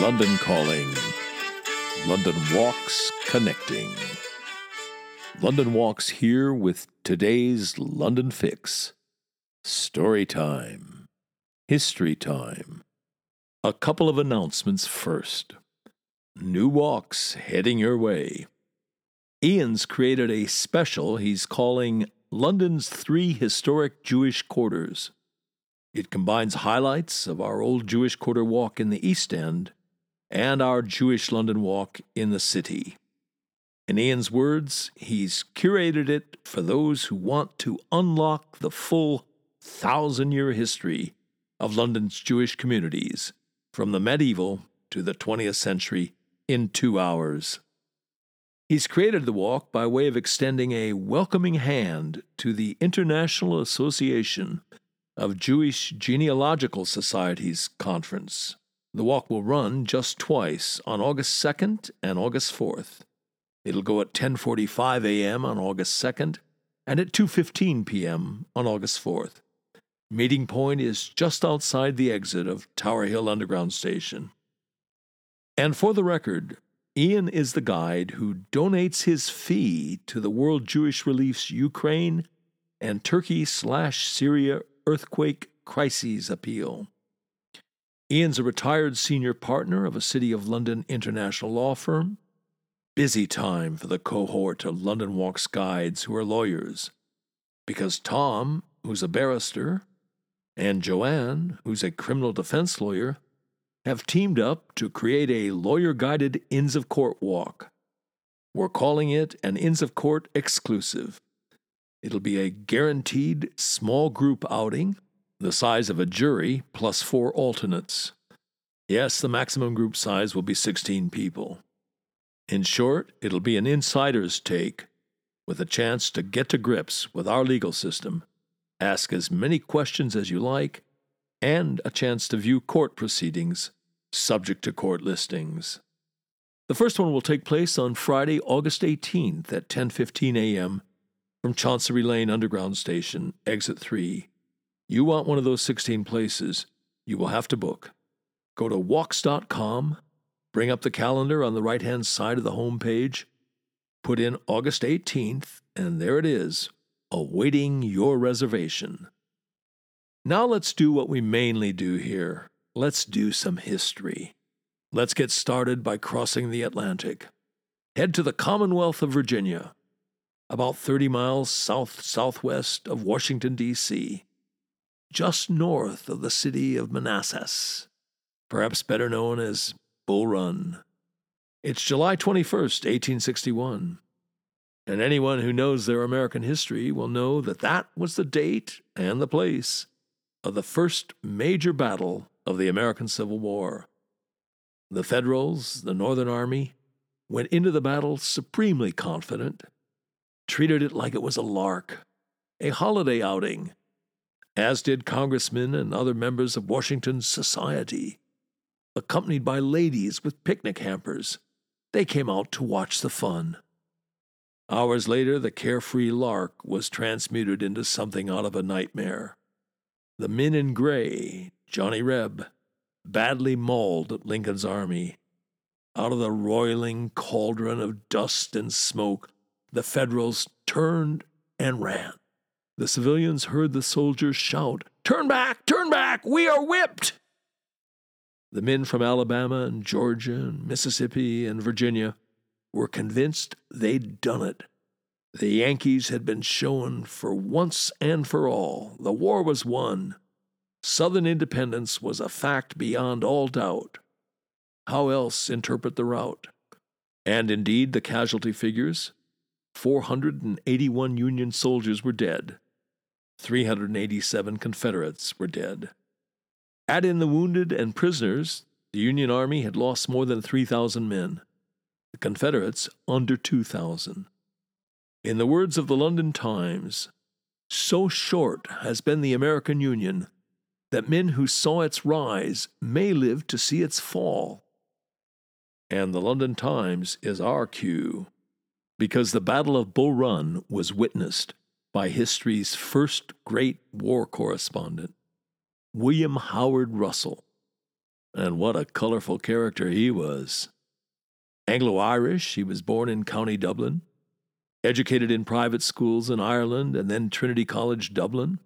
London Calling. London Walks Connecting. London Walks here with today's London Fix. Story time. History time. A couple of announcements first. New walks heading your way. Ian's created a special he's calling London's Three Historic Jewish Quarters. It combines highlights of our old Jewish Quarter walk in the East End and our Jewish London walk in the city. In Ian's words, he's curated it for those who want to unlock the full thousand year history of London's Jewish communities from the medieval to the 20th century in two hours. He's created the walk by way of extending a welcoming hand to the International Association of Jewish Genealogical Societies conference. The walk will run just twice on August 2nd and August 4th. It'll go at 10:45 a.m. on August 2nd and at 2:15 p.m. on August 4th. Meeting point is just outside the exit of Tower Hill Underground Station. And for the record, Ian is the guide who donates his fee to the World Jewish Relief's Ukraine and Turkey slash Syria earthquake crises appeal. Ian's a retired senior partner of a City of London international law firm. Busy time for the cohort of London Walks guides who are lawyers, because Tom, who's a barrister, and Joanne, who's a criminal defense lawyer, have teamed up to create a lawyer guided Inns of Court walk. We're calling it an Inns of Court exclusive. It'll be a guaranteed small group outing, the size of a jury plus four alternates. Yes, the maximum group size will be 16 people. In short, it'll be an insider's take with a chance to get to grips with our legal system, ask as many questions as you like, and a chance to view court proceedings subject to court listings. The first one will take place on Friday, August 18th at 10:15 a.m. from Chancery Lane Underground Station, exit 3. You want one of those 16 places, you will have to book. Go to walks.com, bring up the calendar on the right-hand side of the home page, put in August 18th, and there it is, awaiting your reservation. Now let's do what we mainly do here. Let's do some history. Let's get started by crossing the Atlantic. Head to the Commonwealth of Virginia, about 30 miles south southwest of Washington, D.C., just north of the city of Manassas, perhaps better known as Bull Run. It's July 21st, 1861, and anyone who knows their American history will know that that was the date and the place of the first major battle of the American Civil War. The Federals, the Northern Army, went into the battle supremely confident, treated it like it was a lark, a holiday outing, as did congressmen and other members of Washington's society. Accompanied by ladies with picnic hampers, they came out to watch the fun. Hours later, the carefree lark was transmuted into something out of a nightmare. The men in gray Johnny Reb, badly mauled at Lincoln's army. Out of the roiling cauldron of dust and smoke, the Federals turned and ran. The civilians heard the soldiers shout, Turn back! Turn back! We are whipped! The men from Alabama and Georgia and Mississippi and Virginia were convinced they'd done it. The Yankees had been shown for once and for all. The war was won. Southern independence was a fact beyond all doubt. How else interpret the rout? And indeed, the casualty figures 481 Union soldiers were dead, 387 Confederates were dead. Add in the wounded and prisoners, the Union Army had lost more than 3,000 men, the Confederates under 2,000. In the words of the London Times, so short has been the American Union that men who saw its rise may live to see its fall. And the London Times is our cue, because the Battle of Bull Run was witnessed by history's first great war correspondent, William Howard Russell. And what a colorful character he was. Anglo Irish, he was born in County Dublin, educated in private schools in Ireland and then Trinity College Dublin,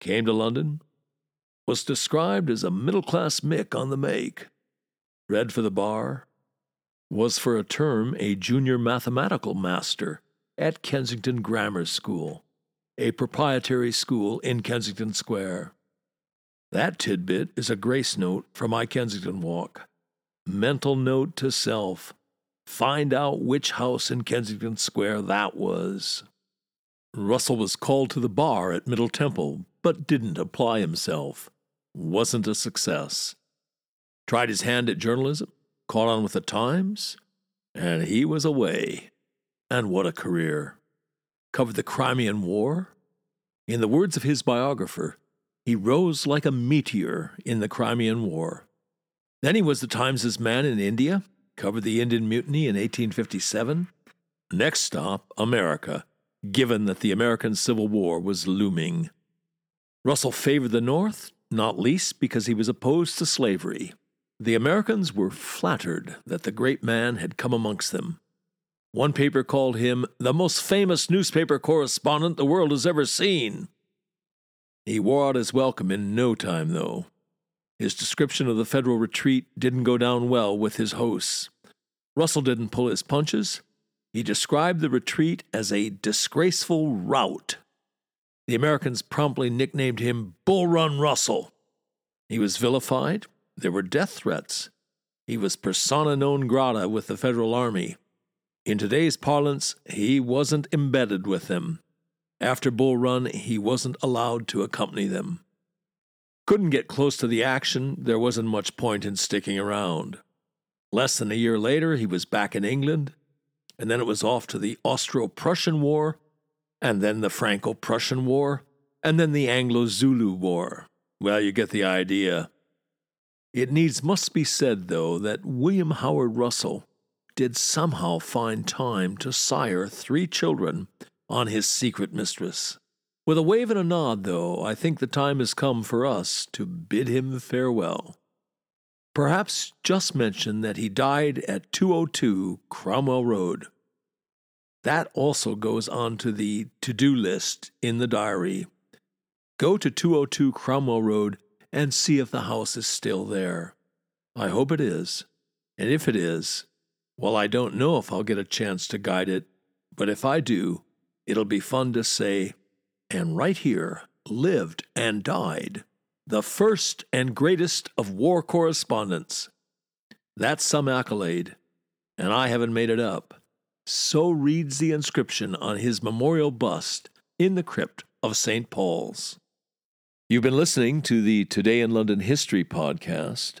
came to London, was described as a middle class Mick on the make, read for the bar, was for a term a junior mathematical master at Kensington Grammar School, a proprietary school in Kensington Square. That tidbit is a grace note for my Kensington walk. Mental note to self. Find out which house in Kensington Square that was. Russell was called to the bar at Middle Temple, but didn't apply himself. Wasn't a success. Tried his hand at journalism, caught on with the Times, and he was away. And what a career! Covered the Crimean War. In the words of his biographer, he rose like a meteor in the Crimean War. Then he was the Times' man in India, covered the Indian Mutiny in 1857. Next stop, America, given that the American Civil War was looming. Russell favored the North, not least because he was opposed to slavery. The Americans were flattered that the great man had come amongst them. One paper called him the most famous newspaper correspondent the world has ever seen. He wore out his welcome in no time, though. His description of the Federal retreat didn't go down well with his hosts. Russell didn't pull his punches. He described the retreat as a disgraceful rout. The Americans promptly nicknamed him Bull Run Russell. He was vilified. There were death threats. He was persona non grata with the Federal Army. In today's parlance, he wasn't embedded with them. After Bull Run, he wasn't allowed to accompany them. Couldn't get close to the action, there wasn't much point in sticking around. Less than a year later, he was back in England, and then it was off to the Austro Prussian War, and then the Franco Prussian War, and then the Anglo Zulu War. Well, you get the idea. It needs must be said, though, that William Howard Russell did somehow find time to sire three children on his secret mistress. With a wave and a nod, though, I think the time has come for us to bid him farewell. Perhaps just mention that he died at 202 Cromwell Road. That also goes on to the to do list in the diary. Go to 202 Cromwell Road and see if the house is still there. I hope it is. And if it is, well, I don't know if I'll get a chance to guide it, but if I do, it'll be fun to say, and right here lived and died the first and greatest of war correspondents. That's some accolade, and I haven't made it up. So reads the inscription on his memorial bust in the crypt of St. Paul's. You've been listening to the Today in London History podcast,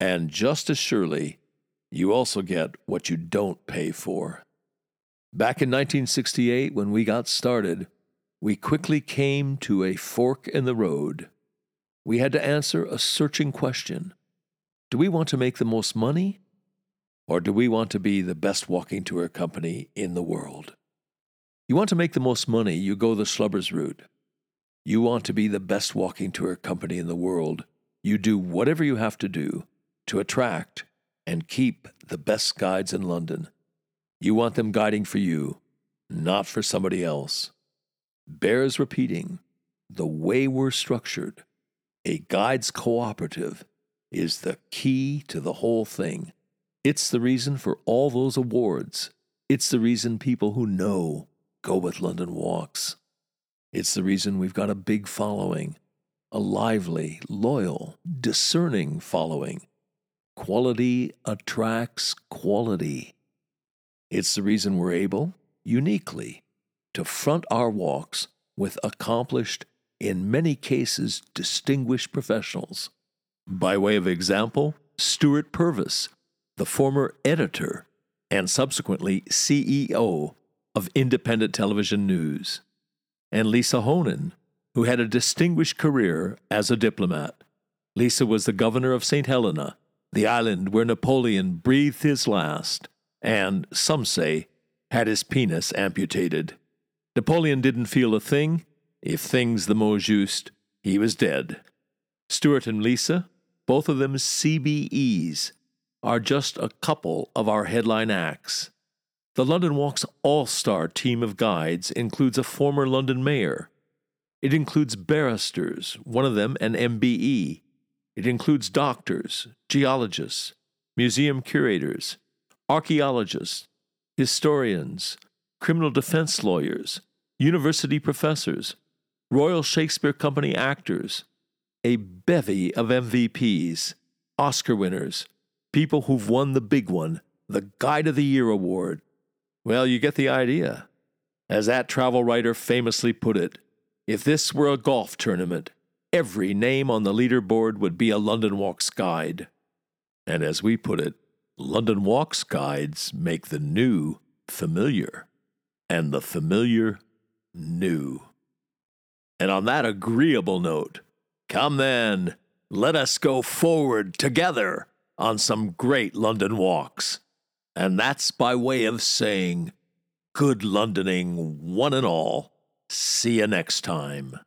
And just as surely, you also get what you don't pay for. Back in 1968, when we got started, we quickly came to a fork in the road. We had to answer a searching question Do we want to make the most money? Or do we want to be the best walking tour company in the world? You want to make the most money, you go the schlubbers route. You want to be the best walking tour company in the world, you do whatever you have to do to attract and keep the best guides in London. You want them guiding for you, not for somebody else bears repeating the way we're structured, a guides cooperative, is the key to the whole thing. It's the reason for all those awards. It's the reason people who know go with London Walks. It's the reason we've got a big following, a lively, loyal, discerning following. Quality attracts quality. It's the reason we're able, uniquely, to front our walks with accomplished, in many cases distinguished professionals. By way of example, Stuart Purvis, the former editor and subsequently CEO of Independent Television News, and Lisa Honan, who had a distinguished career as a diplomat. Lisa was the governor of St. Helena, the island where Napoleon breathed his last, and, some say, had his penis amputated. Napoleon didn't feel a thing. If things the mot juste, he was dead. Stuart and Lisa, both of them CBEs, are just a couple of our headline acts. The London Walk's all star team of guides includes a former London mayor. It includes barristers, one of them an MBE. It includes doctors, geologists, museum curators, archaeologists, historians, criminal defense lawyers, university professors, Royal Shakespeare Company actors, a bevy of MVPs, Oscar winners, people who've won the big one, the Guide of the Year award. Well, you get the idea. As that travel writer famously put it, if this were a golf tournament, every name on the leaderboard would be a London Walks guide. And as we put it, London Walks guides make the new familiar, and the familiar new. And on that agreeable note, come then, let us go forward together on some great London walks. And that's by way of saying, good Londoning, one and all. See you next time.